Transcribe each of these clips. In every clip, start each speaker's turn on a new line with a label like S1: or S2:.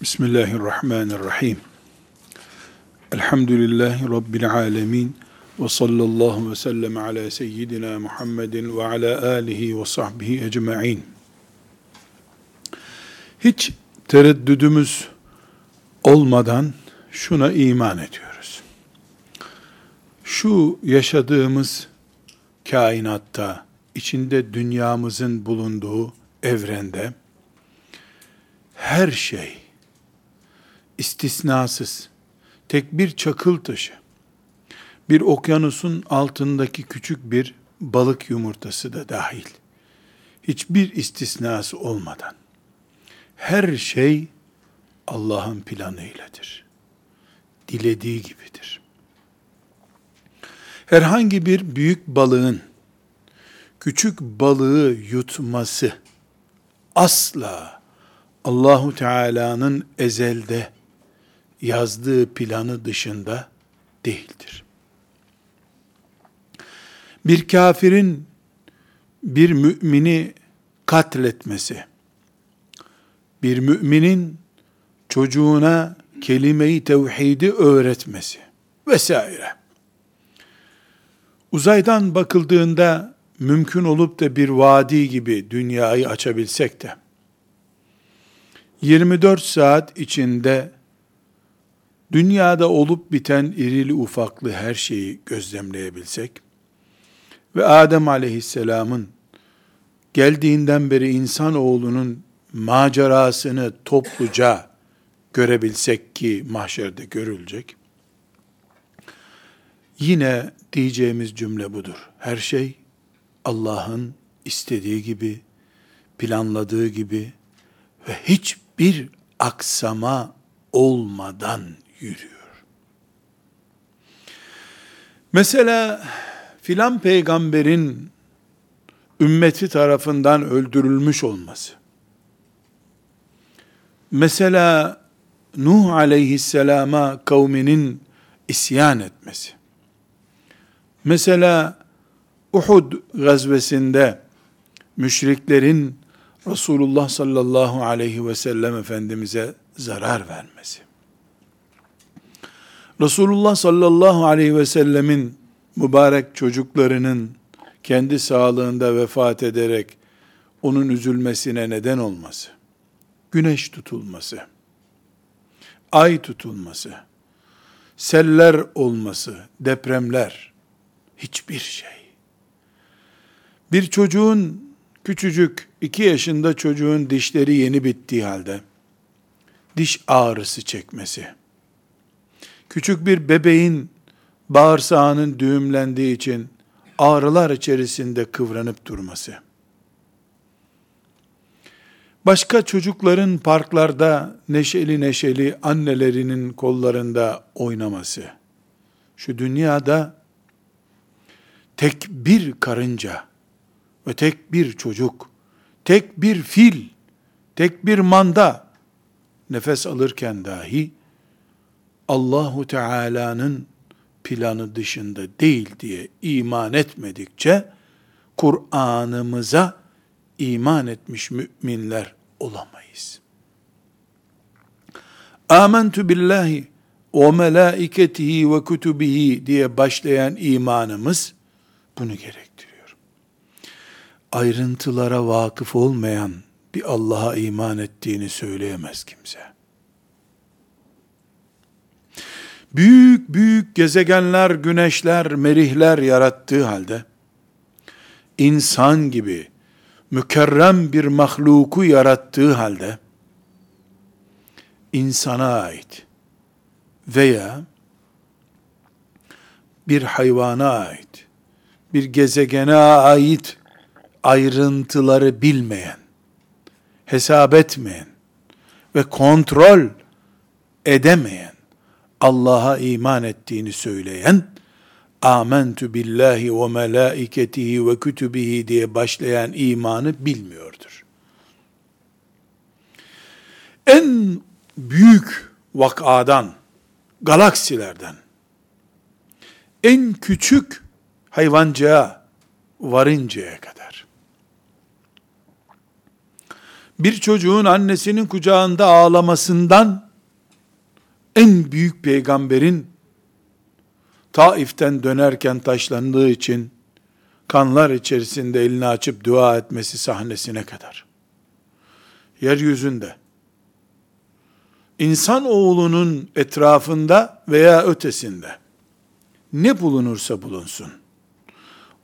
S1: Bismillahirrahmanirrahim. Elhamdülillahi Rabbil alemin. Ve sallallahu ve sellem ala seyyidina Muhammedin ve ala alihi ve sahbihi ecma'in. Hiç tereddüdümüz olmadan şuna iman ediyoruz. Şu yaşadığımız kainatta, içinde dünyamızın bulunduğu evrende, her şey, istisnasız, tek bir çakıl taşı, bir okyanusun altındaki küçük bir balık yumurtası da dahil, hiçbir istisnası olmadan, her şey Allah'ın planıyladır. Dilediği gibidir. Herhangi bir büyük balığın küçük balığı yutması asla Allahu Teala'nın ezelde yazdığı planı dışında değildir. Bir kafirin bir mümini katletmesi, bir müminin çocuğuna kelime-i tevhidi öğretmesi vesaire. Uzaydan bakıldığında mümkün olup da bir vadi gibi dünyayı açabilsek de 24 saat içinde dünyada olup biten irili ufaklı her şeyi gözlemleyebilsek ve Adem aleyhisselamın geldiğinden beri insanoğlunun macerasını topluca görebilsek ki mahşerde görülecek. Yine diyeceğimiz cümle budur. Her şey Allah'ın istediği gibi, planladığı gibi ve hiçbir aksama olmadan yürüyor. Mesela filan peygamberin ümmeti tarafından öldürülmüş olması. Mesela Nuh aleyhisselama kavminin isyan etmesi. Mesela Uhud gazvesinde müşriklerin Resulullah sallallahu aleyhi ve sellem Efendimiz'e zarar vermesi. Resulullah sallallahu aleyhi ve sellemin mübarek çocuklarının kendi sağlığında vefat ederek onun üzülmesine neden olması, güneş tutulması, ay tutulması, seller olması, depremler, hiçbir şey. Bir çocuğun, küçücük, iki yaşında çocuğun dişleri yeni bittiği halde, diş ağrısı çekmesi, küçük bir bebeğin bağırsağının düğümlendiği için ağrılar içerisinde kıvranıp durması, başka çocukların parklarda neşeli neşeli annelerinin kollarında oynaması, şu dünyada tek bir karınca ve tek bir çocuk, tek bir fil, tek bir manda nefes alırken dahi Allahu Teala'nın planı dışında değil diye iman etmedikçe Kur'an'ımıza iman etmiş müminler olamayız. Amentu billahi ve melaiketihi ve kutubihi diye başlayan imanımız bunu gerektiriyor. Ayrıntılara vakıf olmayan bir Allah'a iman ettiğini söyleyemez kimse. Büyük büyük gezegenler, güneşler, merihler yarattığı halde insan gibi mükerrem bir mahluku yarattığı halde insana ait veya bir hayvana ait, bir gezegene ait ayrıntıları bilmeyen, hesap etmeyen ve kontrol edemeyen, Allah'a iman ettiğini söyleyen, amentu billahi ve melaiketihi ve kütübihi diye başlayan imanı bilmiyordur. En büyük vakadan, galaksilerden, en küçük hayvancığa varıncaya kadar, bir çocuğun annesinin kucağında ağlamasından en büyük peygamberin Taif'ten dönerken taşlandığı için kanlar içerisinde elini açıp dua etmesi sahnesine kadar. Yeryüzünde insan oğlunun etrafında veya ötesinde ne bulunursa bulunsun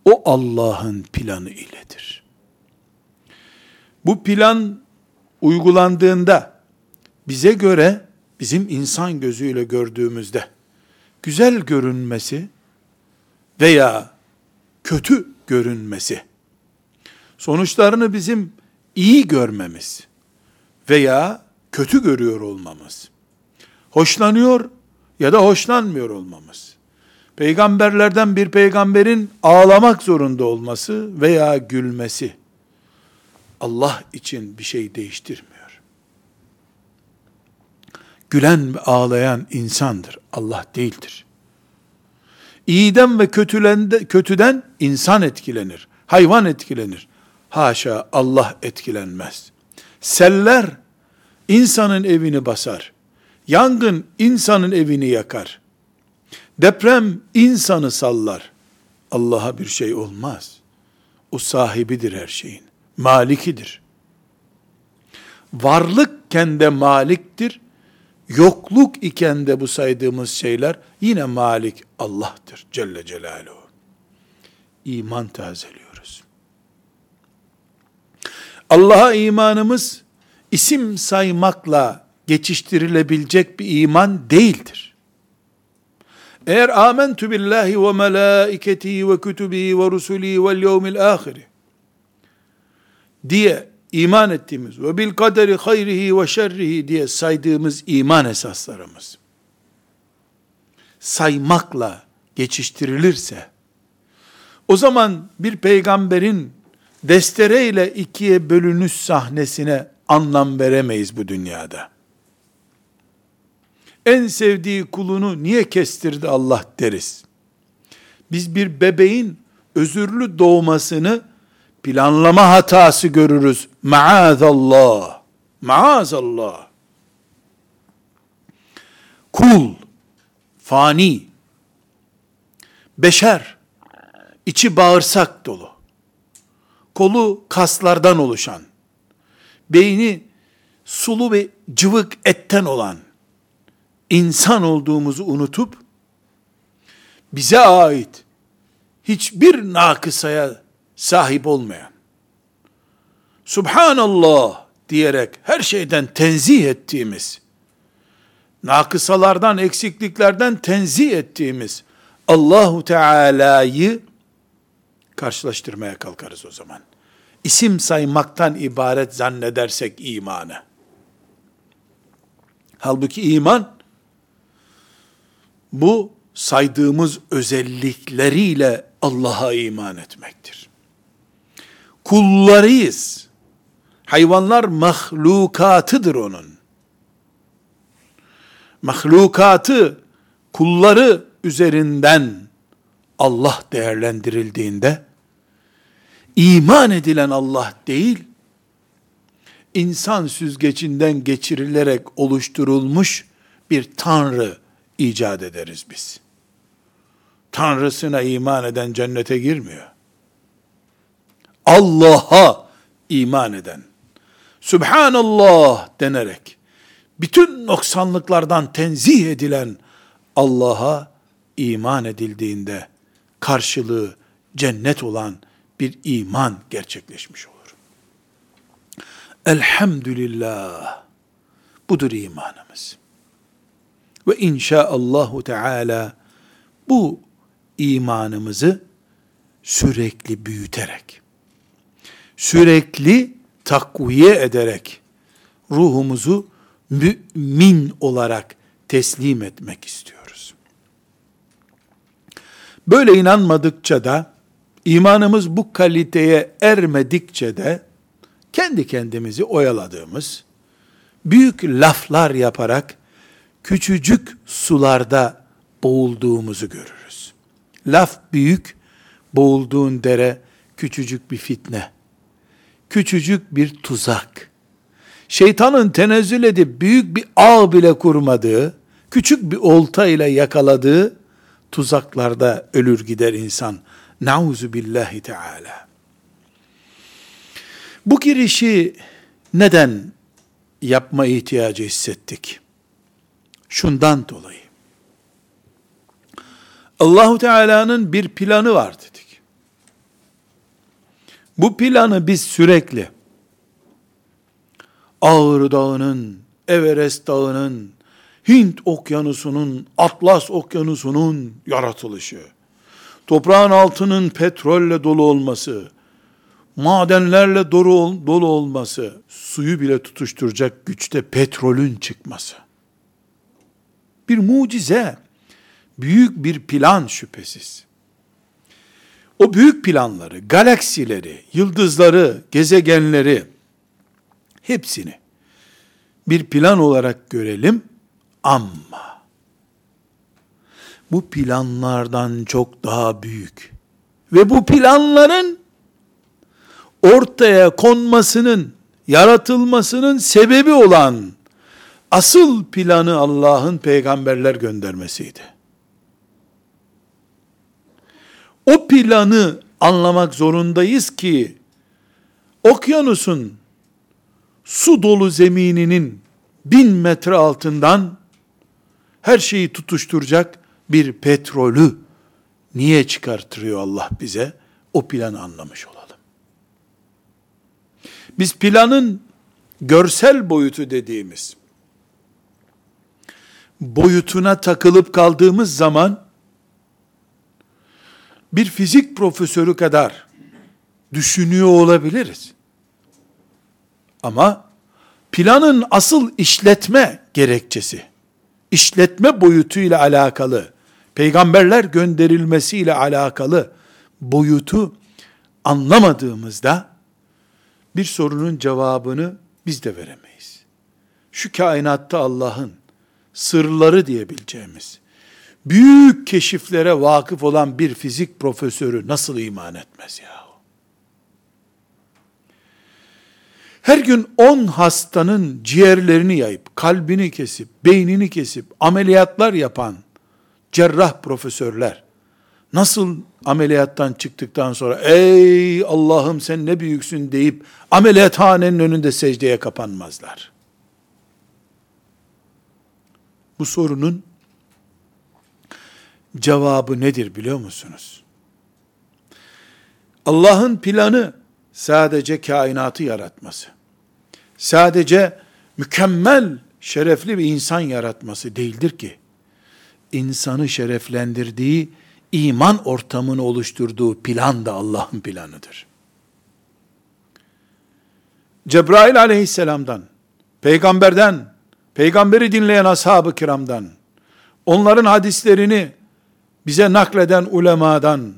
S1: o Allah'ın planı iledir. Bu plan uygulandığında bize göre bizim insan gözüyle gördüğümüzde güzel görünmesi veya kötü görünmesi sonuçlarını bizim iyi görmemiz veya kötü görüyor olmamız hoşlanıyor ya da hoşlanmıyor olmamız peygamberlerden bir peygamberin ağlamak zorunda olması veya gülmesi Allah için bir şey değiştirmiyor. Gülen ve ağlayan insandır. Allah değildir. İyiden ve kötülende, kötüden insan etkilenir. Hayvan etkilenir. Haşa Allah etkilenmez. Seller insanın evini basar. Yangın insanın evini yakar. Deprem insanı sallar. Allah'a bir şey olmaz. O sahibidir her şeyin malikidir. Varlıkken de maliktir, yokluk iken de bu saydığımız şeyler yine malik Allah'tır Celle Celaluhu. İman tazeliyoruz. Allah'a imanımız isim saymakla geçiştirilebilecek bir iman değildir. Eğer amentu billahi ve melaiketihi ve kütübihi ve rusulihi vel yevmil ahiri diye iman ettiğimiz ve bil kaderi hayrihi ve şerrihi diye saydığımız iman esaslarımız saymakla geçiştirilirse o zaman bir peygamberin destereyle ikiye bölünüş sahnesine anlam veremeyiz bu dünyada. En sevdiği kulunu niye kestirdi Allah deriz. Biz bir bebeğin özürlü doğmasını planlama hatası görürüz. Maazallah. Maazallah. Kul, fani, beşer, içi bağırsak dolu, kolu kaslardan oluşan, beyni sulu ve cıvık etten olan, insan olduğumuzu unutup, bize ait hiçbir nakısaya sahip olmayan, Subhanallah diyerek her şeyden tenzih ettiğimiz, nakısalardan, eksikliklerden tenzih ettiğimiz Allahu Teala'yı karşılaştırmaya kalkarız o zaman. İsim saymaktan ibaret zannedersek imanı. Halbuki iman bu saydığımız özellikleriyle Allah'a iman etmektir kullarıyız. Hayvanlar mahlukatıdır onun. Mahlukatı, kulları üzerinden Allah değerlendirildiğinde, iman edilen Allah değil, insan süzgecinden geçirilerek oluşturulmuş bir tanrı icat ederiz biz. Tanrısına iman eden cennete girmiyor. Allah'a iman eden, Subhanallah denerek, bütün noksanlıklardan tenzih edilen Allah'a iman edildiğinde, karşılığı cennet olan bir iman gerçekleşmiş olur. Elhamdülillah. Budur imanımız. Ve inşaallahu teala bu imanımızı sürekli büyüterek, sürekli takviye ederek ruhumuzu mümin olarak teslim etmek istiyoruz. Böyle inanmadıkça da imanımız bu kaliteye ermedikçe de kendi kendimizi oyaladığımız, büyük laflar yaparak küçücük sularda boğulduğumuzu görürüz. Laf büyük, boğulduğun dere küçücük bir fitne küçücük bir tuzak, şeytanın tenezzül edip büyük bir ağ bile kurmadığı, küçük bir olta ile yakaladığı tuzaklarda ölür gider insan. Nauzu billahi teala. Bu girişi neden yapma ihtiyacı hissettik? Şundan dolayı. Allahu Teala'nın bir planı var. Bu planı biz sürekli Ağrı Dağı'nın, Everest Dağı'nın, Hint Okyanusu'nun, Atlas Okyanusu'nun yaratılışı, toprağın altının petrolle dolu olması, madenlerle dolu, dolu olması, suyu bile tutuşturacak güçte petrolün çıkması. Bir mucize, büyük bir plan şüphesiz. O büyük planları, galaksileri, yıldızları, gezegenleri, hepsini bir plan olarak görelim ama bu planlardan çok daha büyük ve bu planların ortaya konmasının, yaratılmasının sebebi olan asıl planı Allah'ın peygamberler göndermesiydi. O planı anlamak zorundayız ki okyanusun su dolu zemininin bin metre altından her şeyi tutuşturacak bir petrolü niye çıkartırıyor Allah bize? O planı anlamış olalım. Biz planın görsel boyutu dediğimiz boyutuna takılıp kaldığımız zaman bir fizik profesörü kadar düşünüyor olabiliriz. Ama planın asıl işletme gerekçesi, işletme boyutuyla alakalı, peygamberler gönderilmesiyle alakalı boyutu anlamadığımızda bir sorunun cevabını biz de veremeyiz. Şu kainatta Allah'ın sırları diyebileceğimiz büyük keşiflere vakıf olan bir fizik profesörü nasıl iman etmez ya? Her gün 10 hastanın ciğerlerini yayıp, kalbini kesip, beynini kesip, ameliyatlar yapan cerrah profesörler, nasıl ameliyattan çıktıktan sonra, ey Allah'ım sen ne büyüksün deyip, ameliyathanenin önünde secdeye kapanmazlar. Bu sorunun cevabı nedir biliyor musunuz? Allah'ın planı sadece kainatı yaratması sadece mükemmel, şerefli bir insan yaratması değildir ki, insanı şereflendirdiği, iman ortamını oluşturduğu plan da Allah'ın planıdır. Cebrail aleyhisselamdan, peygamberden, peygamberi dinleyen ashab-ı kiramdan, onların hadislerini bize nakleden ulemadan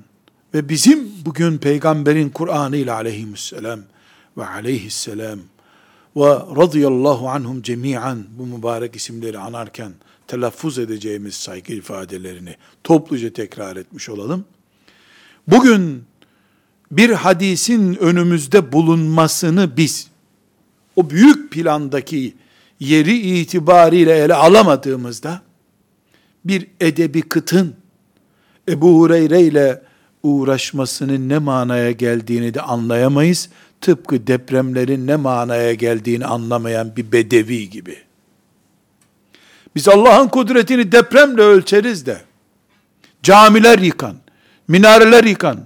S1: ve bizim bugün peygamberin Kur'an'ı ile aleyhisselam ve aleyhisselam ve radıyallahu anhum cemiyan bu mübarek isimleri anarken telaffuz edeceğimiz saygı ifadelerini topluca tekrar etmiş olalım. Bugün bir hadisin önümüzde bulunmasını biz o büyük plandaki yeri itibariyle ele alamadığımızda bir edebi kıtın Ebu Hureyre ile uğraşmasının ne manaya geldiğini de anlayamayız tıpkı depremlerin ne manaya geldiğini anlamayan bir bedevi gibi. Biz Allah'ın kudretini depremle ölçeriz de, camiler yıkan, minareler yıkan,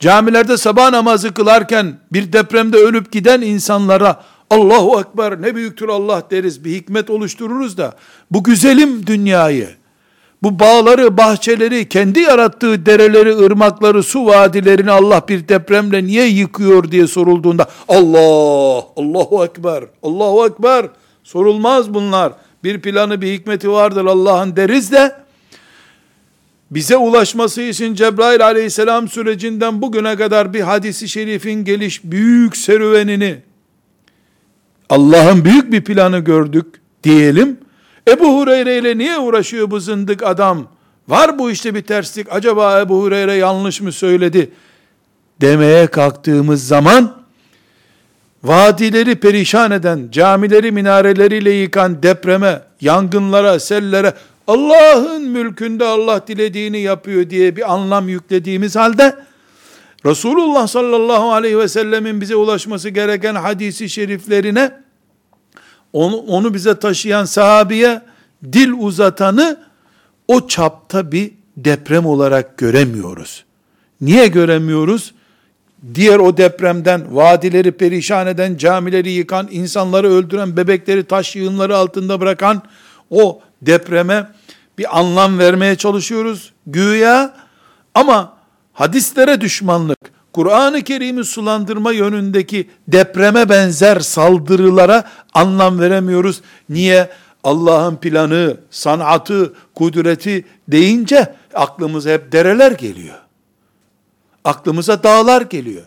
S1: camilerde sabah namazı kılarken bir depremde ölüp giden insanlara Allahu Ekber ne büyüktür Allah deriz, bir hikmet oluştururuz da, bu güzelim dünyayı, bu bağları, bahçeleri, kendi yarattığı dereleri, ırmakları, su vadilerini Allah bir depremle niye yıkıyor diye sorulduğunda Allah, Allahu Ekber, Allahu Ekber sorulmaz bunlar. Bir planı, bir hikmeti vardır Allah'ın deriz de bize ulaşması için Cebrail aleyhisselam sürecinden bugüne kadar bir hadisi şerifin geliş büyük serüvenini Allah'ın büyük bir planı gördük diyelim Ebu Hureyre ile niye uğraşıyor bu zındık adam? Var bu işte bir terslik. Acaba Ebu Hureyre yanlış mı söyledi? Demeye kalktığımız zaman vadileri perişan eden, camileri minareleriyle yıkan depreme, yangınlara, sellere, Allah'ın mülkünde Allah dilediğini yapıyor diye bir anlam yüklediğimiz halde, Resulullah sallallahu aleyhi ve sellemin bize ulaşması gereken hadisi şeriflerine, onu, onu bize taşıyan sahabiye, dil uzatanı, o çapta bir deprem olarak göremiyoruz. Niye göremiyoruz? Diğer o depremden, vadileri perişan eden, camileri yıkan, insanları öldüren, bebekleri taş yığınları altında bırakan o depreme bir anlam vermeye çalışıyoruz güya ama hadislere düşmanlık, Kur'an-ı Kerim'i sulandırma yönündeki depreme benzer saldırılara anlam veremiyoruz. Niye? Allah'ın planı, sanatı, kudreti deyince aklımıza hep dereler geliyor. Aklımıza dağlar geliyor.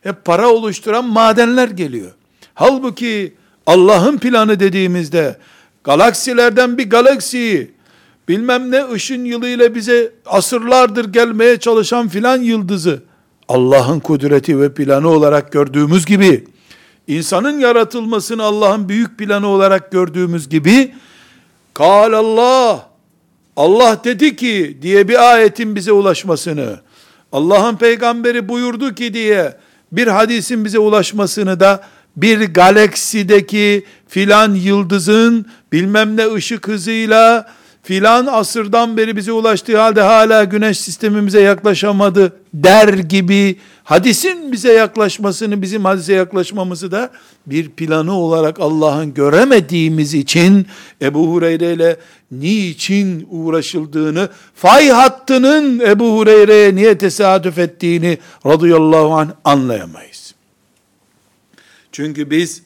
S1: Hep para oluşturan madenler geliyor. Halbuki Allah'ın planı dediğimizde galaksilerden bir galaksiyi bilmem ne ışın yılıyla bize asırlardır gelmeye çalışan filan yıldızı Allah'ın kudreti ve planı olarak gördüğümüz gibi insanın yaratılmasını Allah'ın büyük planı olarak gördüğümüz gibi kal Allah Allah dedi ki diye bir ayetin bize ulaşmasını Allah'ın peygamberi buyurdu ki diye bir hadisin bize ulaşmasını da bir galaksideki filan yıldızın bilmem ne ışık hızıyla filan asırdan beri bize ulaştığı halde hala güneş sistemimize yaklaşamadı der gibi hadisin bize yaklaşmasını, bizim hadise yaklaşmamızı da bir planı olarak Allah'ın göremediğimiz için Ebu Hureyre ile niçin uğraşıldığını, fay hattının Ebu Hureyre'ye niye tesadüf ettiğini radıyallahu anh anlayamayız. Çünkü biz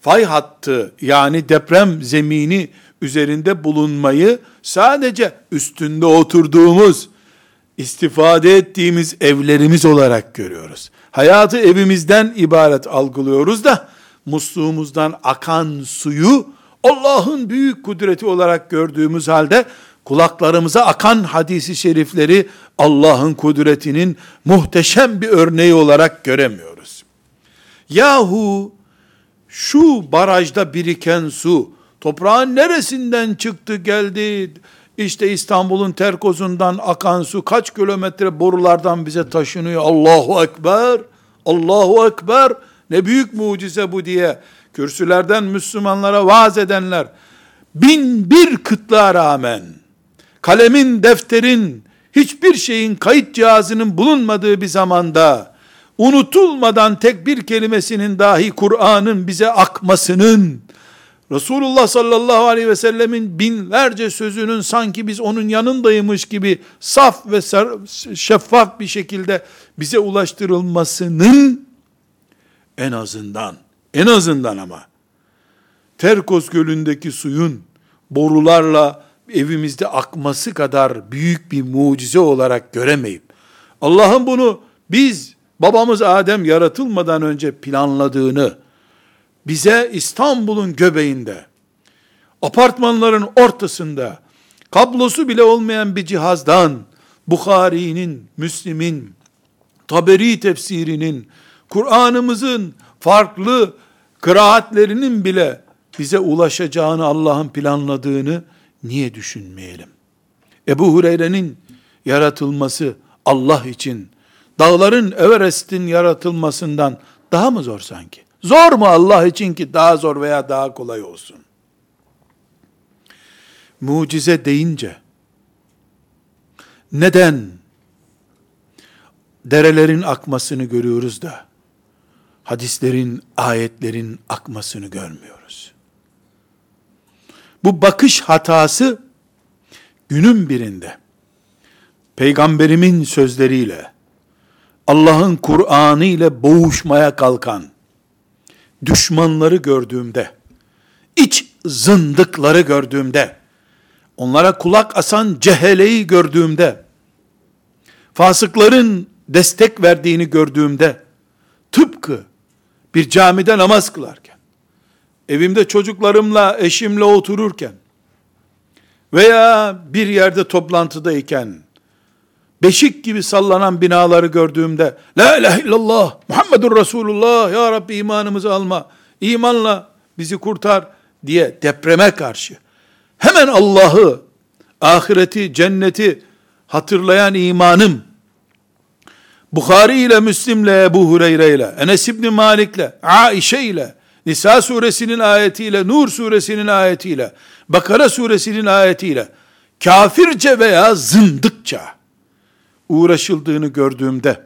S1: fay hattı yani deprem zemini üzerinde bulunmayı sadece üstünde oturduğumuz, istifade ettiğimiz evlerimiz olarak görüyoruz. Hayatı evimizden ibaret algılıyoruz da musluğumuzdan akan suyu Allah'ın büyük kudreti olarak gördüğümüz halde kulaklarımıza akan hadisi şerifleri Allah'ın kudretinin muhteşem bir örneği olarak göremiyoruz. Yahu şu barajda biriken su toprağın neresinden çıktı geldi? İşte İstanbul'un terkozundan akan su kaç kilometre borulardan bize taşınıyor. Allahu Ekber, Allahu Ekber. Ne büyük mucize bu diye kürsülerden Müslümanlara vaaz edenler bin bir kıtlığa rağmen kalemin, defterin, hiçbir şeyin kayıt cihazının bulunmadığı bir zamanda unutulmadan tek bir kelimesinin dahi Kur'an'ın bize akmasının Resulullah sallallahu aleyhi ve sellemin binlerce sözünün sanki biz onun yanındaymış gibi saf ve şeffaf bir şekilde bize ulaştırılmasının en azından, en azından ama Terkos Gölü'ndeki suyun borularla evimizde akması kadar büyük bir mucize olarak göremeyip, Allah'ın bunu biz babamız Adem yaratılmadan önce planladığını, bize İstanbul'un göbeğinde, apartmanların ortasında, kablosu bile olmayan bir cihazdan, Bukhari'nin, Müslim'in, Taberi tefsirinin, Kur'an'ımızın farklı kıraatlerinin bile bize ulaşacağını Allah'ın planladığını niye düşünmeyelim? Ebu Hureyre'nin yaratılması Allah için, dağların Everest'in yaratılmasından daha mı zor sanki? Zor mu Allah için ki daha zor veya daha kolay olsun? Mucize deyince neden derelerin akmasını görüyoruz da hadislerin, ayetlerin akmasını görmüyoruz? Bu bakış hatası günün birinde peygamberimin sözleriyle Allah'ın Kur'an'ı ile boğuşmaya kalkan düşmanları gördüğümde, iç zındıkları gördüğümde, onlara kulak asan ceheleyi gördüğümde, fasıkların destek verdiğini gördüğümde, tıpkı bir camide namaz kılarken, evimde çocuklarımla, eşimle otururken, veya bir yerde toplantıdayken, beşik gibi sallanan binaları gördüğümde, La ilahe illallah, Muhammedur Resulullah, Ya Rabbi imanımızı alma, imanla bizi kurtar diye depreme karşı, hemen Allah'ı, ahireti, cenneti hatırlayan imanım, Bukhari ile Müslim'le, Ebu Hureyre ile, Enes İbni Malik'le, Aişe ile, Nisa suresinin ayetiyle, Nur suresinin ayetiyle, Bakara suresinin ayetiyle, kafirce veya zındıkça uğraşıldığını gördüğümde,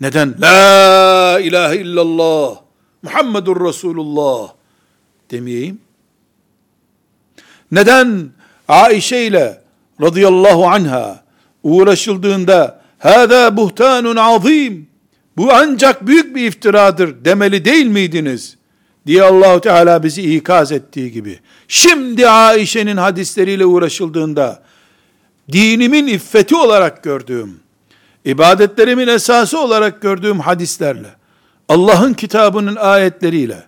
S1: neden La ilahe illallah, Muhammedur Resulullah demeyeyim? Neden Aişe ile radıyallahu anha uğraşıldığında Hâzâ buhtanun azîm. Bu ancak büyük bir iftiradır demeli değil miydiniz? diye Allahu Teala bizi ikaz ettiği gibi. Şimdi Aişe'nin hadisleriyle uğraşıldığında dinimin iffeti olarak gördüğüm, ibadetlerimin esası olarak gördüğüm hadislerle, Allah'ın kitabının ayetleriyle,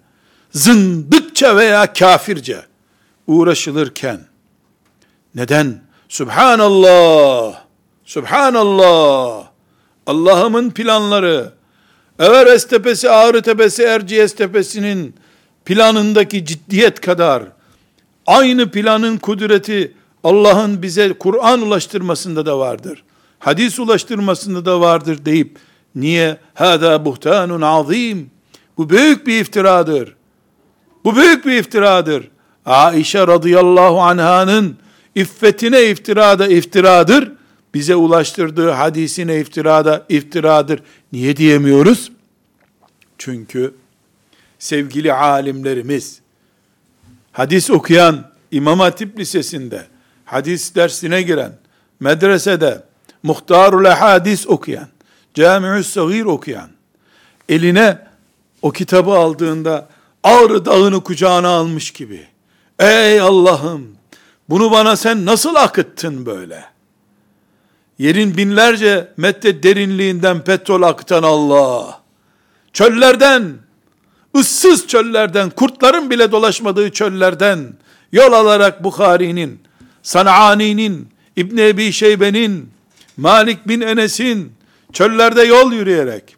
S1: zındıkça veya kafirce uğraşılırken, neden? Subhanallah, Subhanallah. Allah'ımın planları, Everest tepesi, Ağrı tepesi, Erciyes tepesinin planındaki ciddiyet kadar, aynı planın kudreti Allah'ın bize Kur'an ulaştırmasında da vardır. Hadis ulaştırmasında da vardır deyip, niye? Hâdâ buhtanun azim. Bu büyük bir iftiradır. Bu büyük bir iftiradır. Aişe radıyallahu anhanın iffetine iftirada iftiradır bize ulaştırdığı hadisine iftirada iftiradır. Niye diyemiyoruz? Çünkü sevgili alimlerimiz, hadis okuyan İmam Hatip Lisesi'nde, hadis dersine giren, medresede, Muhtarul Hadis okuyan, Camiü's Sagir okuyan, eline o kitabı aldığında Ağrı dağını kucağına almış gibi, ey Allah'ım, bunu bana sen nasıl akıttın böyle? yerin binlerce metre derinliğinden petrol akıtan Allah, çöllerden, ıssız çöllerden, kurtların bile dolaşmadığı çöllerden, yol alarak Bukhari'nin, San'ani'nin, İbn Ebi Şeybe'nin, Malik bin Enes'in, çöllerde yol yürüyerek,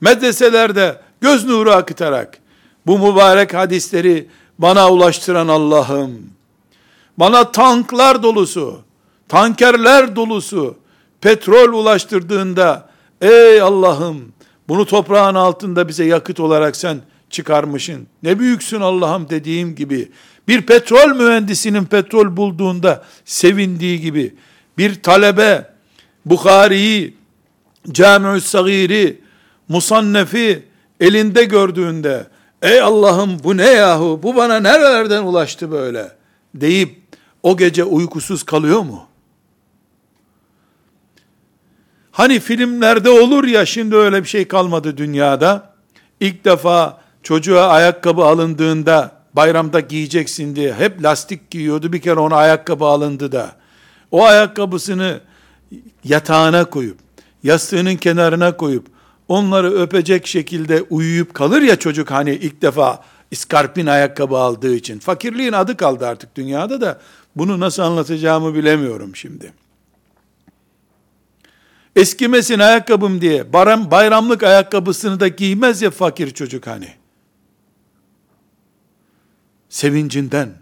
S1: medreselerde göz nuru akıtarak, bu mübarek hadisleri bana ulaştıran Allah'ım, bana tanklar dolusu, tankerler dolusu, petrol ulaştırdığında ey Allah'ım bunu toprağın altında bize yakıt olarak sen çıkarmışsın. Ne büyüksün Allah'ım dediğim gibi bir petrol mühendisinin petrol bulduğunda sevindiği gibi bir talebe Bukhari'yi, Cami'ü Sagir'i, Musannefi elinde gördüğünde ey Allah'ım bu ne yahu bu bana nerelerden ulaştı böyle deyip o gece uykusuz kalıyor mu? Hani filmlerde olur ya şimdi öyle bir şey kalmadı dünyada. İlk defa çocuğa ayakkabı alındığında bayramda giyeceksin diye hep lastik giyiyordu. Bir kere ona ayakkabı alındı da. O ayakkabısını yatağına koyup, yastığının kenarına koyup, onları öpecek şekilde uyuyup kalır ya çocuk hani ilk defa iskarpin ayakkabı aldığı için. Fakirliğin adı kaldı artık dünyada da bunu nasıl anlatacağımı bilemiyorum şimdi eskimesin ayakkabım diye bayram, bayramlık ayakkabısını da giymez ya fakir çocuk hani. Sevincinden.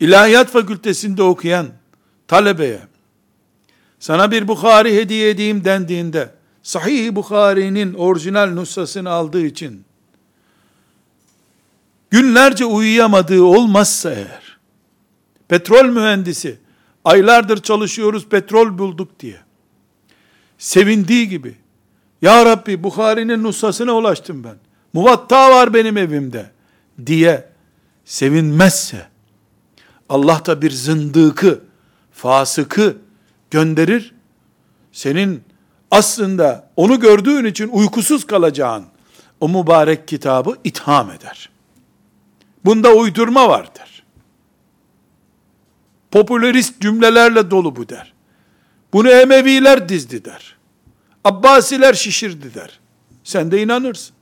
S1: İlahiyat fakültesinde okuyan talebeye sana bir Bukhari hediye edeyim dendiğinde Sahih Bukhari'nin orijinal nüshasını aldığı için günlerce uyuyamadığı olmazsa eğer petrol mühendisi Aylardır çalışıyoruz petrol bulduk diye. Sevindiği gibi. Ya Rabbi Bukhari'nin nusasına ulaştım ben. Muvatta var benim evimde diye sevinmezse Allah da bir zındıkı, fasıkı gönderir. Senin aslında onu gördüğün için uykusuz kalacağın o mübarek kitabı itham eder. Bunda uydurma vardır popülerist cümlelerle dolu bu der. Bunu Emeviler dizdi der. Abbasiler şişirdi der. Sen de inanırsın.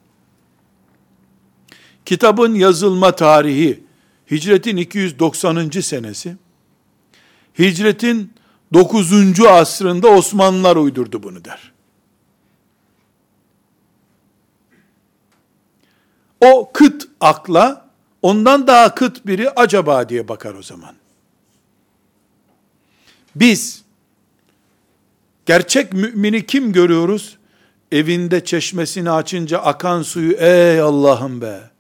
S1: Kitabın yazılma tarihi hicretin 290. senesi. Hicretin 9. asrında Osmanlılar uydurdu bunu der. O kıt akla ondan daha kıt biri acaba diye bakar o zaman. Biz gerçek mümini kim görüyoruz? Evinde çeşmesini açınca akan suyu ey Allah'ım be.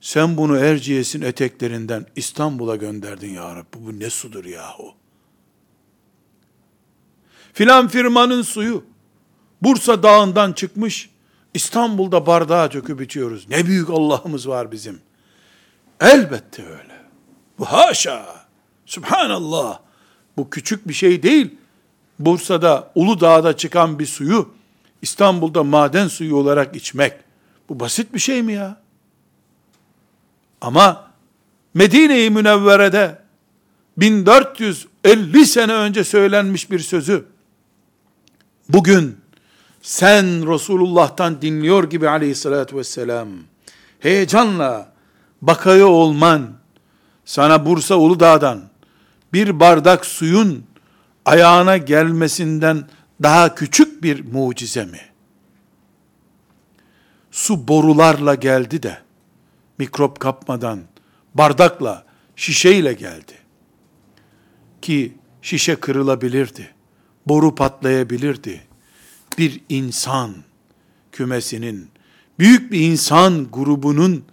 S1: Sen bunu Erciyes'in eteklerinden İstanbul'a gönderdin ya Rabbi. Bu ne sudur yahu? Filan firmanın suyu Bursa dağından çıkmış. İstanbul'da bardağa döküp içiyoruz. Ne büyük Allah'ımız var bizim. Elbette öyle. Bu haşa. Subhanallah. Bu küçük bir şey değil. Bursa'da, Uludağ'da çıkan bir suyu İstanbul'da maden suyu olarak içmek. Bu basit bir şey mi ya? Ama Medine-i Münevvere'de 1450 sene önce söylenmiş bir sözü bugün sen Resulullah'tan dinliyor gibi aleyhissalatü vesselam heyecanla bakaya olman sana Bursa Uludağ'dan bir bardak suyun ayağına gelmesinden daha küçük bir mucize mi? Su borularla geldi de mikrop kapmadan bardakla, şişeyle geldi. Ki şişe kırılabilirdi. Boru patlayabilirdi. Bir insan kümesinin, büyük bir insan grubunun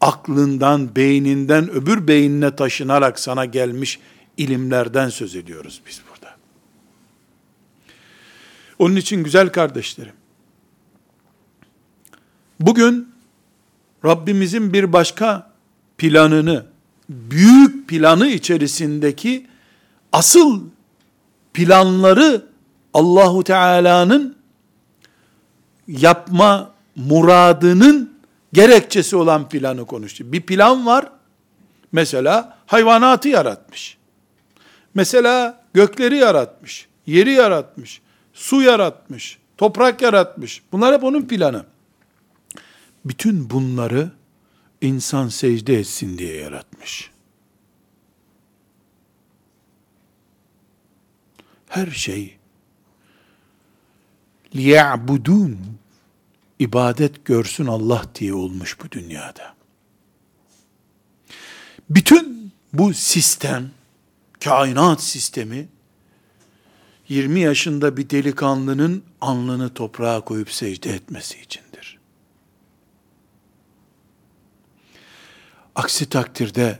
S1: aklından, beyninden öbür beynine taşınarak sana gelmiş ilimlerden söz ediyoruz biz burada. Onun için güzel kardeşlerim, bugün Rabbimizin bir başka planını, büyük planı içerisindeki asıl planları Allahu Teala'nın yapma muradının gerekçesi olan planı konuştu. Bir plan var. Mesela hayvanatı yaratmış. Mesela gökleri yaratmış, yeri yaratmış, su yaratmış, toprak yaratmış. Bunlar hep onun planı. Bütün bunları insan secde etsin diye yaratmış. Her şey liya'budun ibadet görsün Allah diye olmuş bu dünyada. Bütün bu sistem, kainat sistemi 20 yaşında bir delikanlının alnını toprağa koyup secde etmesi içindir. Aksi takdirde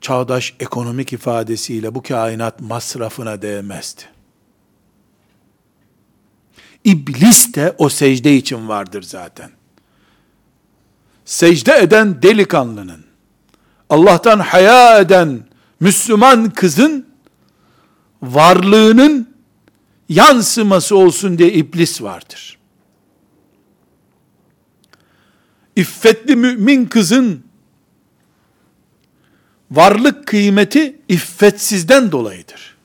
S1: çağdaş ekonomik ifadesiyle bu kainat masrafına değmezdi. İblis de o secde için vardır zaten. Secde eden delikanlının, Allah'tan haya eden Müslüman kızın varlığının yansıması olsun diye iblis vardır. İffetli mümin kızın varlık kıymeti iffetsizden dolayıdır.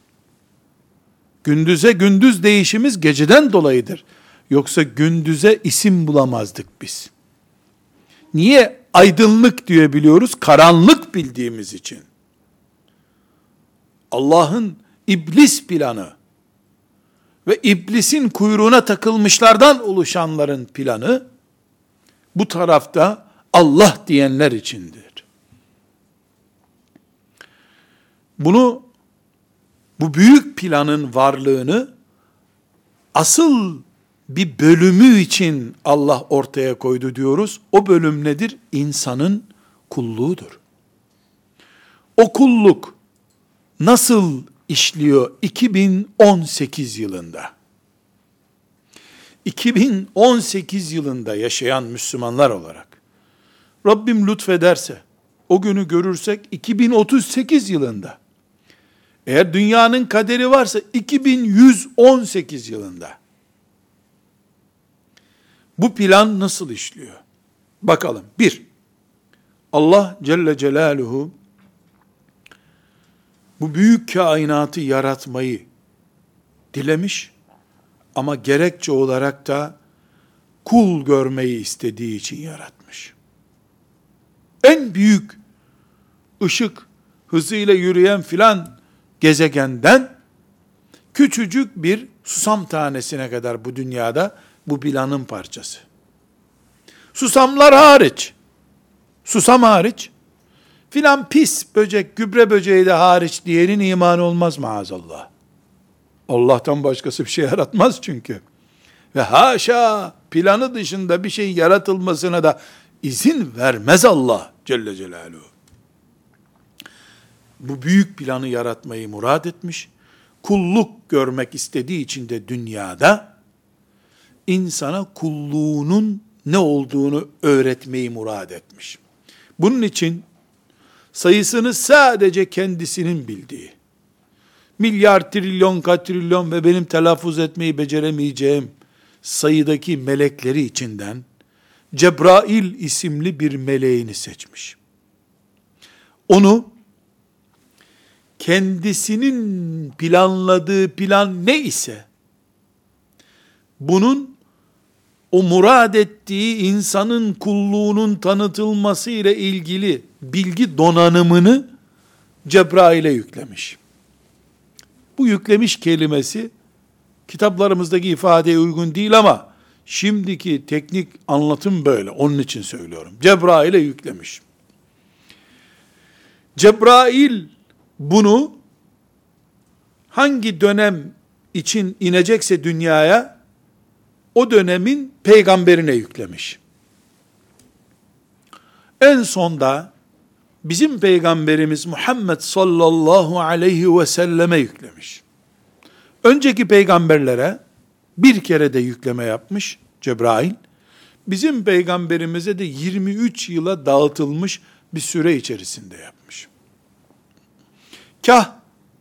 S1: Gündüze gündüz değişimiz geceden dolayıdır. Yoksa gündüze isim bulamazdık biz. Niye aydınlık diyebiliyoruz? Karanlık bildiğimiz için. Allah'ın iblis planı ve iblisin kuyruğuna takılmışlardan oluşanların planı bu tarafta Allah diyenler içindir. Bunu bu büyük planın varlığını asıl bir bölümü için Allah ortaya koydu diyoruz. O bölüm nedir? İnsanın kulluğudur. O kulluk nasıl işliyor 2018 yılında? 2018 yılında yaşayan Müslümanlar olarak Rabbim lütfederse o günü görürsek 2038 yılında eğer dünyanın kaderi varsa 2118 yılında. Bu plan nasıl işliyor? Bakalım. Bir, Allah Celle Celaluhu bu büyük kainatı yaratmayı dilemiş ama gerekçe olarak da kul görmeyi istediği için yaratmış. En büyük ışık hızıyla yürüyen filan gezegenden küçücük bir susam tanesine kadar bu dünyada bu planın parçası. Susamlar hariç, susam hariç, filan pis böcek, gübre böceği de hariç diyenin imanı olmaz maazallah. Allah'tan başkası bir şey yaratmaz çünkü. Ve haşa planı dışında bir şey yaratılmasına da izin vermez Allah Celle Celaluhu. Bu büyük planı yaratmayı murad etmiş. Kulluk görmek istediği için de dünyada insana kulluğunun ne olduğunu öğretmeyi murad etmiş. Bunun için sayısını sadece kendisinin bildiği, milyar, trilyon, katrilyon ve benim telaffuz etmeyi beceremeyeceğim sayıdaki melekleri içinden Cebrail isimli bir meleğini seçmiş. Onu kendisinin planladığı plan ne ise bunun o murad ettiği insanın kulluğunun tanıtılması ile ilgili bilgi donanımını Cebrail'e yüklemiş. Bu yüklemiş kelimesi kitaplarımızdaki ifadeye uygun değil ama şimdiki teknik anlatım böyle. Onun için söylüyorum. Cebrail'e yüklemiş. Cebrail bunu hangi dönem için inecekse dünyaya o dönemin peygamberine yüklemiş. En sonda bizim peygamberimiz Muhammed sallallahu aleyhi ve selleme yüklemiş. Önceki peygamberlere bir kere de yükleme yapmış Cebrail. Bizim peygamberimize de 23 yıla dağıtılmış bir süre içerisinde yapmış. Kah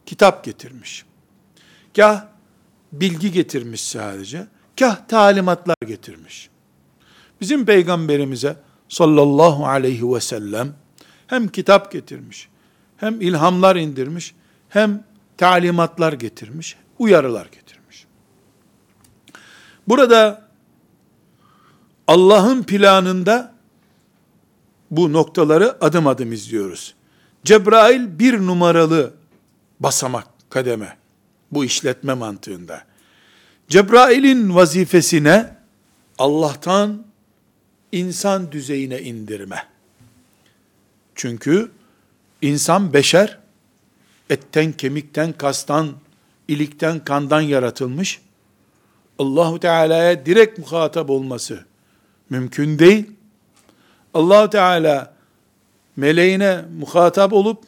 S1: kitap getirmiş. Kah bilgi getirmiş sadece. Kah talimatlar getirmiş. Bizim peygamberimize sallallahu aleyhi ve sellem hem kitap getirmiş, hem ilhamlar indirmiş, hem talimatlar getirmiş, uyarılar getirmiş. Burada Allah'ın planında bu noktaları adım adım izliyoruz. Cebrail bir numaralı basamak, kademe. Bu işletme mantığında. Cebrail'in vazifesine Allah'tan insan düzeyine indirme. Çünkü insan beşer, etten, kemikten, kastan, ilikten, kandan yaratılmış. Allahu Teala'ya direkt muhatap olması mümkün değil. Allahu Teala meleğine muhatap olup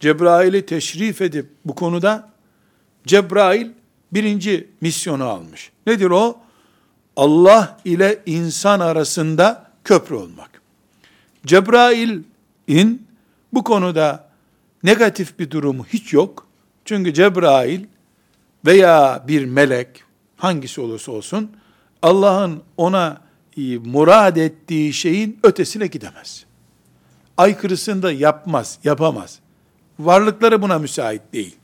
S1: Cebrail'i teşrif edip bu konuda Cebrail birinci misyonu almış. Nedir o? Allah ile insan arasında köprü olmak. Cebrail'in bu konuda negatif bir durumu hiç yok. Çünkü Cebrail veya bir melek hangisi olursa olsun Allah'ın ona murad ettiği şeyin ötesine gidemez. Aykırısını da yapmaz, yapamaz. Varlıkları buna müsait değil.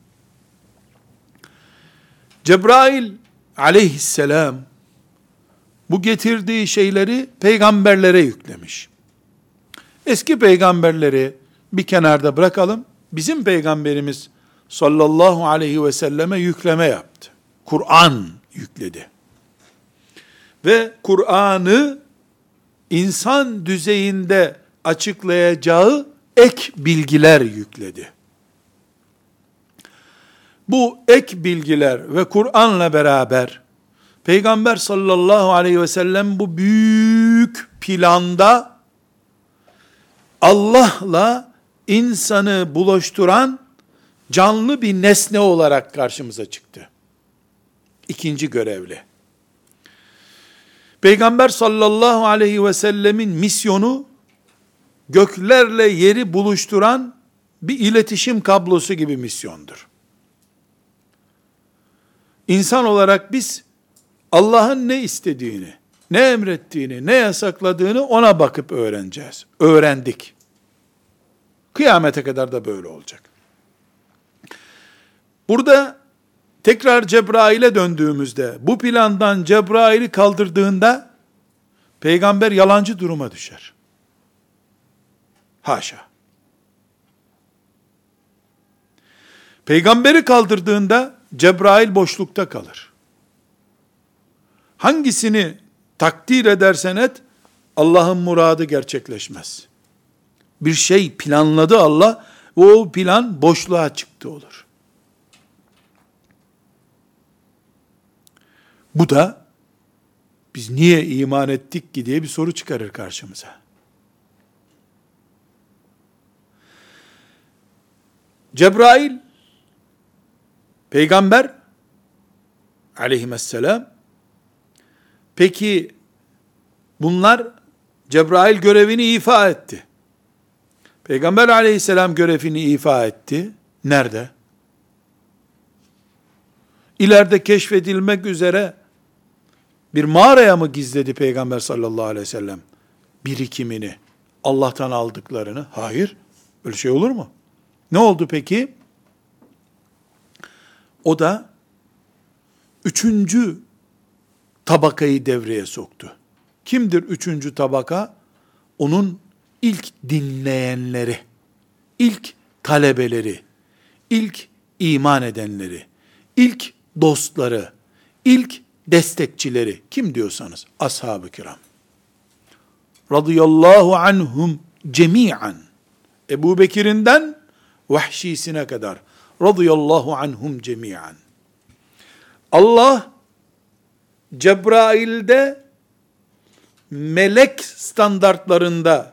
S1: Cebrail aleyhisselam bu getirdiği şeyleri peygamberlere yüklemiş. Eski peygamberleri bir kenarda bırakalım. Bizim peygamberimiz sallallahu aleyhi ve selleme yükleme yaptı. Kur'an yükledi. Ve Kur'an'ı insan düzeyinde açıklayacağı ek bilgiler yükledi. Bu ek bilgiler ve Kur'an'la beraber Peygamber sallallahu aleyhi ve sellem bu büyük planda Allah'la insanı buluşturan canlı bir nesne olarak karşımıza çıktı. İkinci görevli. Peygamber sallallahu aleyhi ve sellemin misyonu göklerle yeri buluşturan bir iletişim kablosu gibi misyondur. İnsan olarak biz Allah'ın ne istediğini, ne emrettiğini, ne yasakladığını ona bakıp öğreneceğiz. Öğrendik. Kıyamete kadar da böyle olacak. Burada tekrar Cebrail'e döndüğümüzde, bu plandan Cebrail'i kaldırdığında, peygamber yalancı duruma düşer. Haşa. Peygamberi kaldırdığında, Cebrail boşlukta kalır. Hangisini takdir edersen et, Allah'ın muradı gerçekleşmez. Bir şey planladı Allah o plan boşluğa çıktı olur. Bu da biz niye iman ettik ki diye bir soru çıkarır karşımıza. Cebrail peygamber aleyhisselam peki bunlar Cebrail görevini ifa etti. Peygamber aleyhisselam görevini ifa etti. Nerede? İleride keşfedilmek üzere bir mağaraya mı gizledi Peygamber sallallahu aleyhi ve sellem birikimini, Allah'tan aldıklarını? Hayır. Öyle şey olur mu? Ne oldu peki? O da üçüncü tabakayı devreye soktu. Kimdir üçüncü tabaka? Onun ilk dinleyenleri, ilk talebeleri, ilk iman edenleri, ilk dostları, ilk destekçileri, kim diyorsanız, ashab-ı kiram. Radıyallahu anhum cemiyen. Ebu Bekir'inden vahşisine kadar. Radıyallahu anhum cemiyen. Allah Cebrail'de melek standartlarında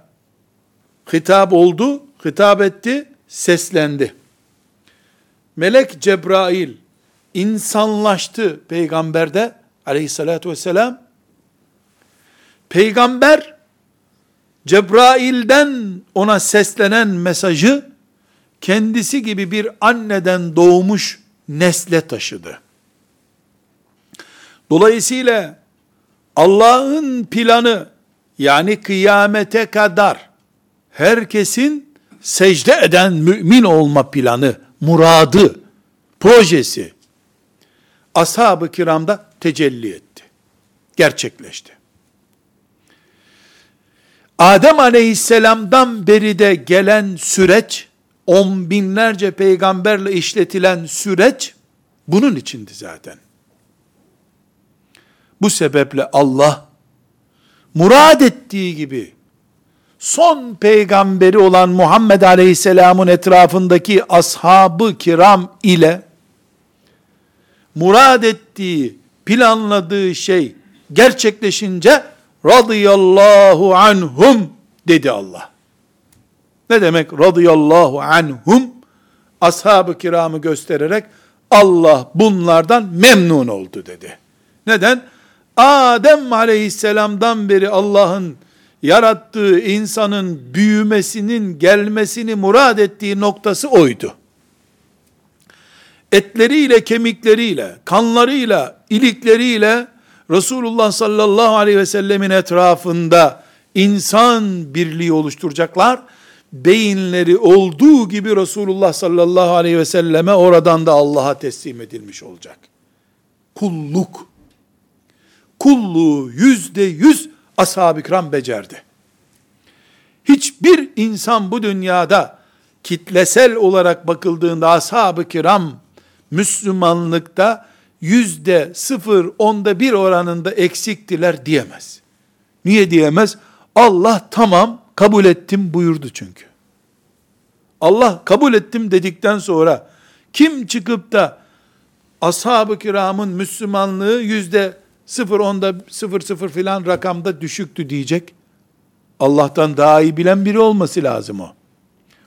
S1: hitap oldu, hitap etti, seslendi. Melek Cebrail insanlaştı peygamberde aleyhissalatü vesselam. Peygamber Cebrail'den ona seslenen mesajı kendisi gibi bir anneden doğmuş nesle taşıdı. Dolayısıyla Allah'ın planı yani kıyamete kadar herkesin secde eden mümin olma planı, muradı, projesi ashab-ı kiramda tecelli etti. Gerçekleşti. Adem aleyhisselamdan beri de gelen süreç, on binlerce peygamberle işletilen süreç, bunun içindi zaten. Bu sebeple Allah, murad ettiği gibi, son peygamberi olan Muhammed Aleyhisselam'ın etrafındaki ashabı kiram ile murad ettiği, planladığı şey gerçekleşince radıyallahu anhum dedi Allah. Ne demek radıyallahu anhum? Ashab-ı kiramı göstererek Allah bunlardan memnun oldu dedi. Neden? Adem aleyhisselamdan beri Allah'ın yarattığı insanın büyümesinin, gelmesini murad ettiği noktası oydu. Etleriyle, kemikleriyle, kanlarıyla, ilikleriyle Resulullah sallallahu aleyhi ve sellemin etrafında insan birliği oluşturacaklar. Beyinleri olduğu gibi Resulullah sallallahu aleyhi ve selleme oradan da Allah'a teslim edilmiş olacak. Kulluk. Kulluğu yüzde yüz ashab-ı kiram becerdi. Hiçbir insan bu dünyada kitlesel olarak bakıldığında ashab-ı kiram Müslümanlıkta yüzde sıfır onda bir oranında eksiktiler diyemez. Niye diyemez? Allah tamam kabul ettim buyurdu çünkü. Allah kabul ettim dedikten sonra kim çıkıp da ashab-ı kiramın Müslümanlığı yüzde sıfır onda sıfır sıfır filan rakamda düşüktü diyecek. Allah'tan daha iyi bilen biri olması lazım o.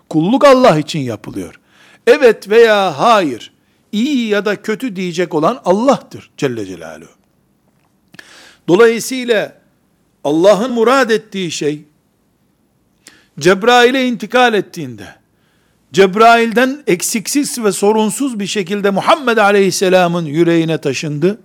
S1: Kulluk Allah için yapılıyor. Evet veya hayır, iyi ya da kötü diyecek olan Allah'tır Celle Celaluhu. Dolayısıyla Allah'ın murad ettiği şey Cebrail'e intikal ettiğinde Cebrail'den eksiksiz ve sorunsuz bir şekilde Muhammed Aleyhisselam'ın yüreğine taşındı.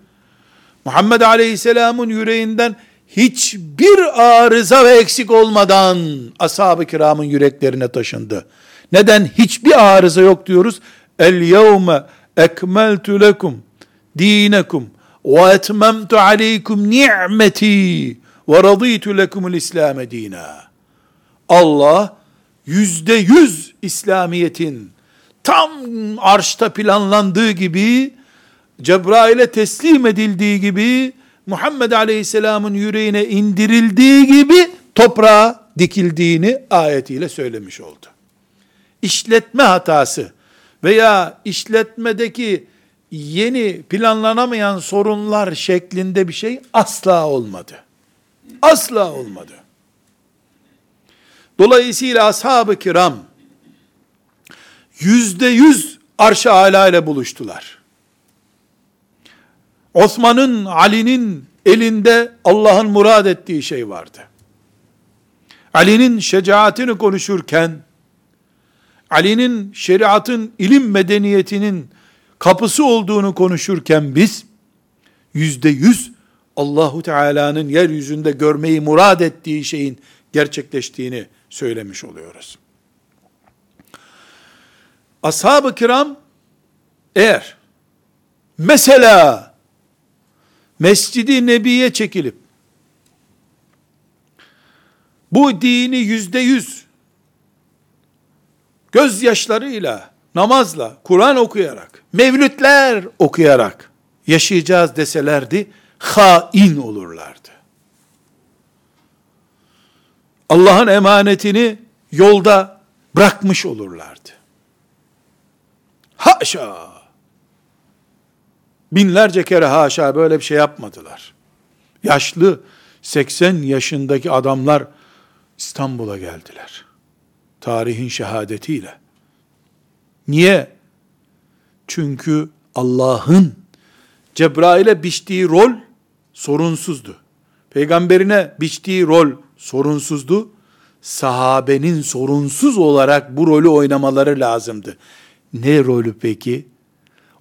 S1: Muhammed Aleyhisselam'ın yüreğinden hiçbir arıza ve eksik olmadan ashab-ı kiramın yüreklerine taşındı. Neden hiçbir arıza yok diyoruz? El yevme ekmeltu lekum dinekum ve etmemtu aleykum ni'meti ve raditu lekumul İslam dina. Allah yüzde yüz İslamiyet'in tam arşta planlandığı gibi Cebrail'e teslim edildiği gibi Muhammed Aleyhisselam'ın yüreğine indirildiği gibi toprağa dikildiğini ayetiyle söylemiş oldu. İşletme hatası veya işletmedeki yeni planlanamayan sorunlar şeklinde bir şey asla olmadı. Asla olmadı. Dolayısıyla ashab-ı kiram yüzde yüz arş-ı ile buluştular. Osman'ın, Ali'nin elinde Allah'ın murad ettiği şey vardı. Ali'nin şecaatini konuşurken, Ali'nin şeriatın, ilim medeniyetinin kapısı olduğunu konuşurken biz, yüzde yüz Allahu Teala'nın yeryüzünde görmeyi murad ettiği şeyin gerçekleştiğini söylemiş oluyoruz. Ashab-ı kiram eğer mesela Mescidi Nebi'ye çekilip bu dini yüzde yüz gözyaşlarıyla, namazla, Kur'an okuyarak, mevlütler okuyarak yaşayacağız deselerdi, hain olurlardı. Allah'ın emanetini yolda bırakmış olurlardı. Haşa! Binlerce kere haşa böyle bir şey yapmadılar. Yaşlı 80 yaşındaki adamlar İstanbul'a geldiler. Tarihin şehadetiyle. Niye? Çünkü Allah'ın Cebrail'e biçtiği rol sorunsuzdu. Peygamberine biçtiği rol sorunsuzdu. Sahabenin sorunsuz olarak bu rolü oynamaları lazımdı. Ne rolü peki?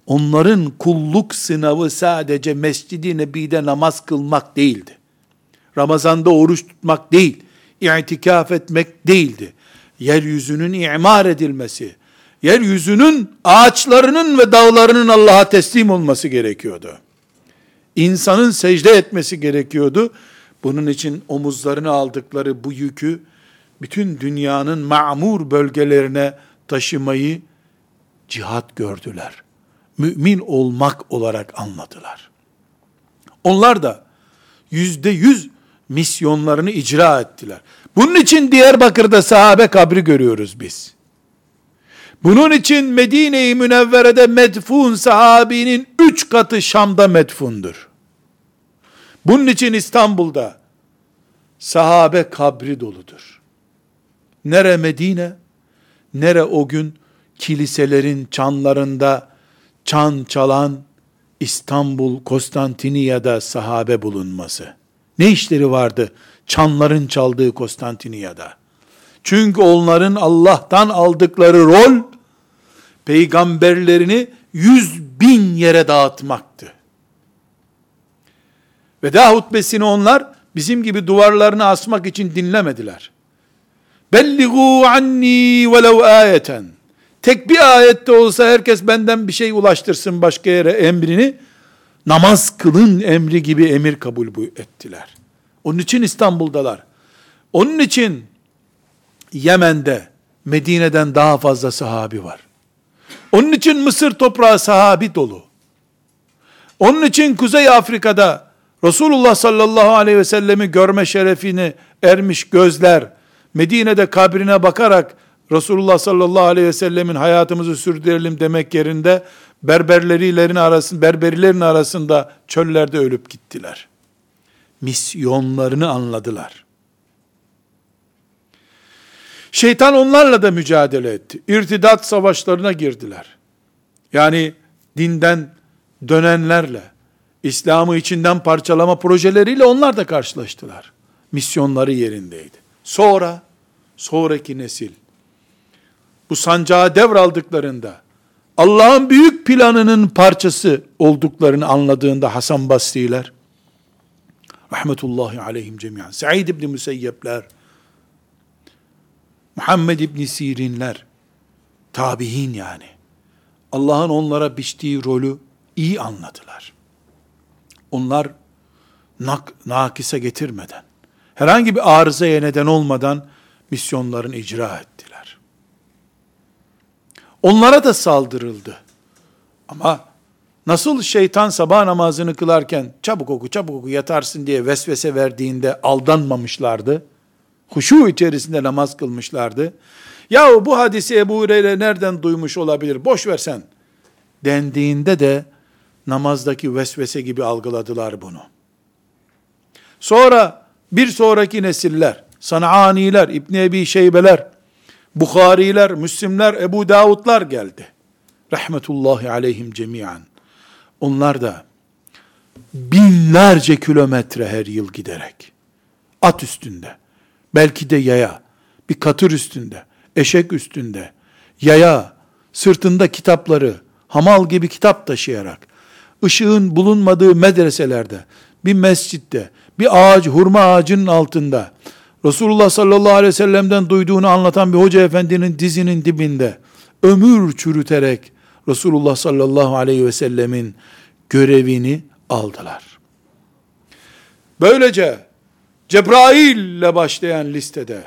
S1: Onların kulluk sınavı sadece Mescid-i Nebi'de namaz kılmak değildi. Ramazanda oruç tutmak değil, itikaf etmek değildi. Yeryüzünün imar edilmesi, yeryüzünün ağaçlarının ve dağlarının Allah'a teslim olması gerekiyordu. İnsanın secde etmesi gerekiyordu. Bunun için omuzlarına aldıkları bu yükü bütün dünyanın ma'mur bölgelerine taşımayı cihat gördüler. Mümin olmak olarak anladılar. Onlar da yüzde yüz misyonlarını icra ettiler. Bunun için Diyarbakır'da sahabe kabri görüyoruz biz. Bunun için Medine-i Münevvere'de medfun sahabinin üç katı Şam'da medfundur. Bunun için İstanbul'da sahabe kabri doludur. Nere Medine, nere o gün kiliselerin çanlarında çan çalan İstanbul, Konstantiniyye'de sahabe bulunması. Ne işleri vardı çanların çaldığı Konstantiniyye'de? Çünkü onların Allah'tan aldıkları rol, peygamberlerini yüz bin yere dağıtmaktı. Veda hutbesini onlar bizim gibi duvarlarını asmak için dinlemediler. Belligu anni velev ayeten. Tek bir ayette olsa herkes benden bir şey ulaştırsın başka yere emrini. Namaz kılın emri gibi emir kabul ettiler. Onun için İstanbul'dalar. Onun için Yemen'de Medine'den daha fazla sahabi var. Onun için Mısır toprağı sahabi dolu. Onun için Kuzey Afrika'da Resulullah sallallahu aleyhi ve sellemi görme şerefini ermiş gözler, Medine'de kabrine bakarak Resulullah sallallahu aleyhi ve sellemin hayatımızı sürdürelim demek yerinde berberlerilerin arasında berberilerin arasında çöllerde ölüp gittiler. Misyonlarını anladılar. Şeytan onlarla da mücadele etti. İrtidat savaşlarına girdiler. Yani dinden dönenlerle, İslam'ı içinden parçalama projeleriyle onlar da karşılaştılar. Misyonları yerindeydi. Sonra, sonraki nesil, bu sancağı devraldıklarında, Allah'ın büyük planının parçası olduklarını anladığında Hasan Basri'ler, rahmetullahi aleyhim cemiyen, Said İbni Müseyyepler, Muhammed İbni Sirinler, tabihin yani, Allah'ın onlara biçtiği rolü iyi anladılar. Onlar nak, nakise getirmeden, herhangi bir arızaya neden olmadan misyonlarını icra ettiler. Onlara da saldırıldı. Ama Nasıl şeytan sabah namazını kılarken çabuk oku çabuk oku yatarsın diye vesvese verdiğinde aldanmamışlardı. Huşu içerisinde namaz kılmışlardı. Yahu bu hadisi Ebu Hureyre nereden duymuş olabilir? Boş versen. Dendiğinde de namazdaki vesvese gibi algıladılar bunu. Sonra bir sonraki nesiller, Sananiler, İbn Ebi Şeybeler, Bukhariler, Müslimler, Ebu Davudlar geldi. Rahmetullahi aleyhim cemiyan. Onlar da binlerce kilometre her yıl giderek, at üstünde, belki de yaya, bir katır üstünde, eşek üstünde, yaya, sırtında kitapları, hamal gibi kitap taşıyarak, ışığın bulunmadığı medreselerde, bir mescitte, bir ağaç, hurma ağacının altında, Resulullah sallallahu aleyhi ve sellem'den duyduğunu anlatan bir hoca efendinin dizinin dibinde, ömür çürüterek, Resulullah sallallahu aleyhi ve sellemin görevini aldılar. Böylece Cebrail ile başlayan listede,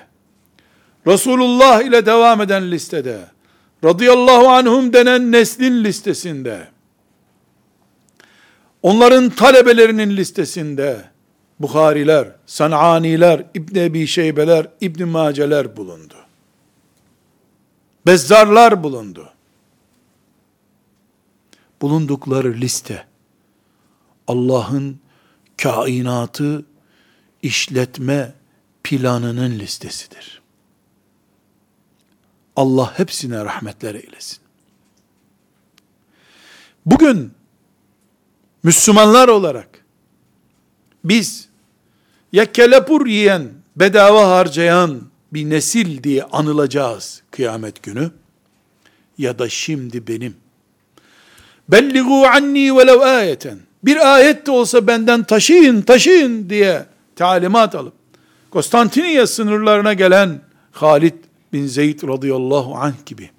S1: Resulullah ile devam eden listede, radıyallahu anhum denen neslin listesinde, onların talebelerinin listesinde, Bukhariler, Sananiler, İbn Ebi Şeybeler, İbn Maceler bulundu. Bezzarlar bulundu. Bulundukları liste, Allah'ın kainatı işletme planının listesidir. Allah hepsine rahmetler eylesin. Bugün Müslümanlar olarak biz ya kelepur yiyen, bedava harcayan bir nesil diye anılacağız kıyamet günü ya da şimdi benim. Belligu anni velev ayeten. Bir ayet de olsa benden taşıyın taşıyın diye talimat alıp Konstantiniye sınırlarına gelen Halid bin Zeyd radıyallahu anh gibi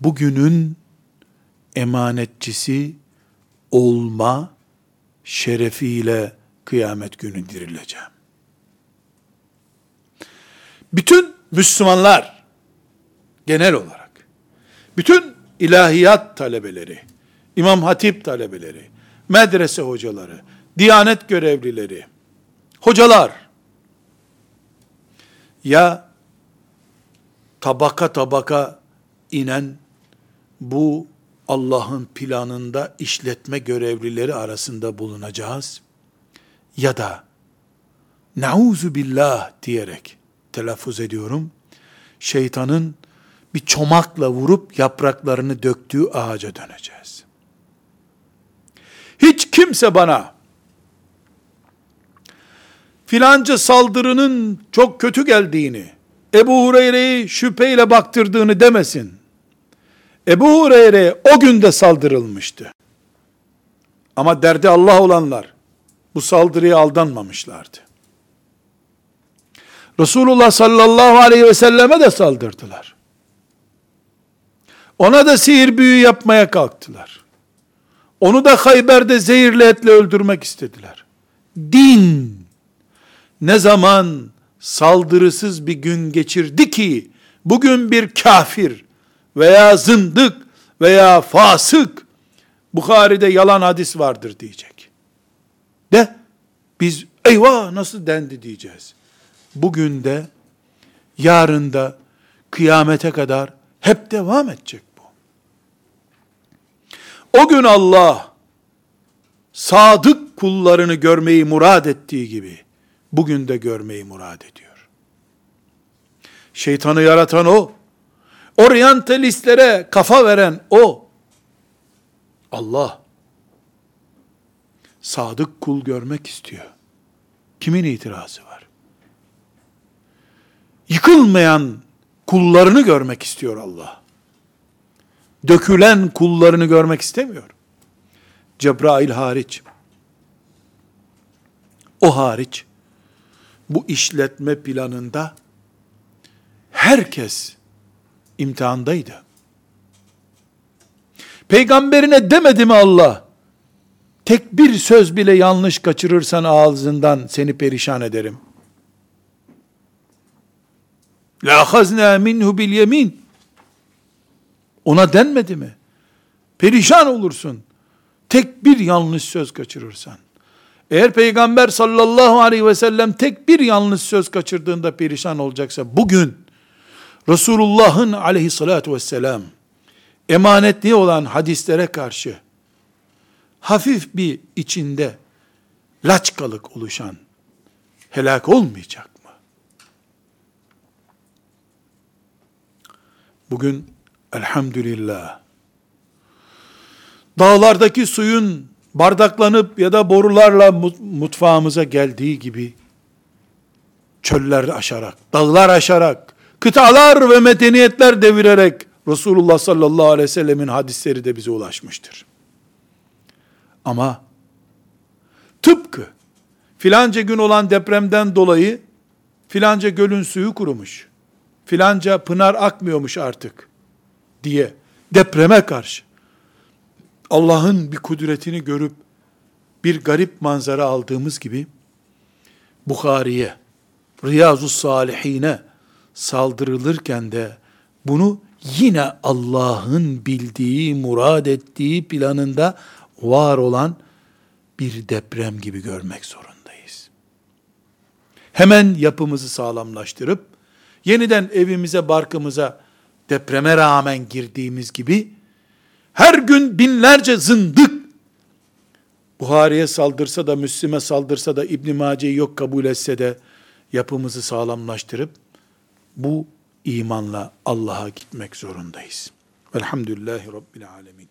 S1: bugünün emanetçisi olma şerefiyle kıyamet günü dirileceğim. Bütün Müslümanlar genel olarak bütün ilahiyat talebeleri, İmam Hatip talebeleri, medrese hocaları, diyanet görevlileri, hocalar ya tabaka tabaka inen bu Allah'ın planında işletme görevlileri arasında bulunacağız ya da nauzu billah diyerek telaffuz ediyorum. Şeytanın bir çomakla vurup yapraklarını döktüğü ağaca döneceğiz. Hiç kimse bana filanca saldırının çok kötü geldiğini, Ebu Hureyre'yi şüpheyle baktırdığını demesin. Ebu Hureyre o günde saldırılmıştı. Ama derdi Allah olanlar bu saldırıya aldanmamışlardı. Resulullah sallallahu aleyhi ve selleme de saldırdılar. Ona da sihir büyü yapmaya kalktılar. Onu da Hayber'de zehirli etle öldürmek istediler. Din ne zaman saldırısız bir gün geçirdi ki bugün bir kafir veya zındık veya fasık Bukhari'de yalan hadis vardır diyecek. De biz eyvah nasıl dendi diyeceğiz. Bugün de yarın da kıyamete kadar hep devam edecek bu. O gün Allah sadık kullarını görmeyi murad ettiği gibi bugün de görmeyi murad ediyor. Şeytanı yaratan o. Oryantalistlere kafa veren o. Allah sadık kul görmek istiyor. Kimin itirazı var? Yıkılmayan kullarını görmek istiyor Allah. Dökülen kullarını görmek istemiyor. Cebrail hariç. O hariç bu işletme planında herkes imtihandaydı. Peygamberine demedi mi Allah? Tek bir söz bile yanlış kaçırırsan ağzından seni perişan ederim. La hazna minhu bil yemin. Ona denmedi mi? Perişan olursun. Tek bir yanlış söz kaçırırsan. Eğer Peygamber sallallahu aleyhi ve sellem tek bir yanlış söz kaçırdığında perişan olacaksa bugün Resulullah'ın aleyhissalatu vesselam emanetli olan hadislere karşı hafif bir içinde laçkalık oluşan helak olmayacak mı? Bugün elhamdülillah dağlardaki suyun bardaklanıp ya da borularla mutfağımıza geldiği gibi çöller aşarak, dağlar aşarak, kıtalar ve medeniyetler devirerek Resulullah sallallahu aleyhi ve sellemin hadisleri de bize ulaşmıştır. Ama tıpkı filanca gün olan depremden dolayı filanca gölün suyu kurumuş, filanca pınar akmıyormuş artık diye depreme karşı Allah'ın bir kudretini görüp bir garip manzara aldığımız gibi Bukhari'ye, Riyazu Salihine saldırılırken de bunu yine Allah'ın bildiği, murad ettiği planında var olan bir deprem gibi görmek zorundayız. Hemen yapımızı sağlamlaştırıp yeniden evimize, barkımıza depreme rağmen girdiğimiz gibi her gün binlerce zındık Buhari'ye saldırsa da, Müslim'e saldırsa da, İbn Mace'yi yok kabul etse de yapımızı sağlamlaştırıp bu imanla Allah'a gitmek zorundayız. Velhamdülillahi Rabbil Alemin.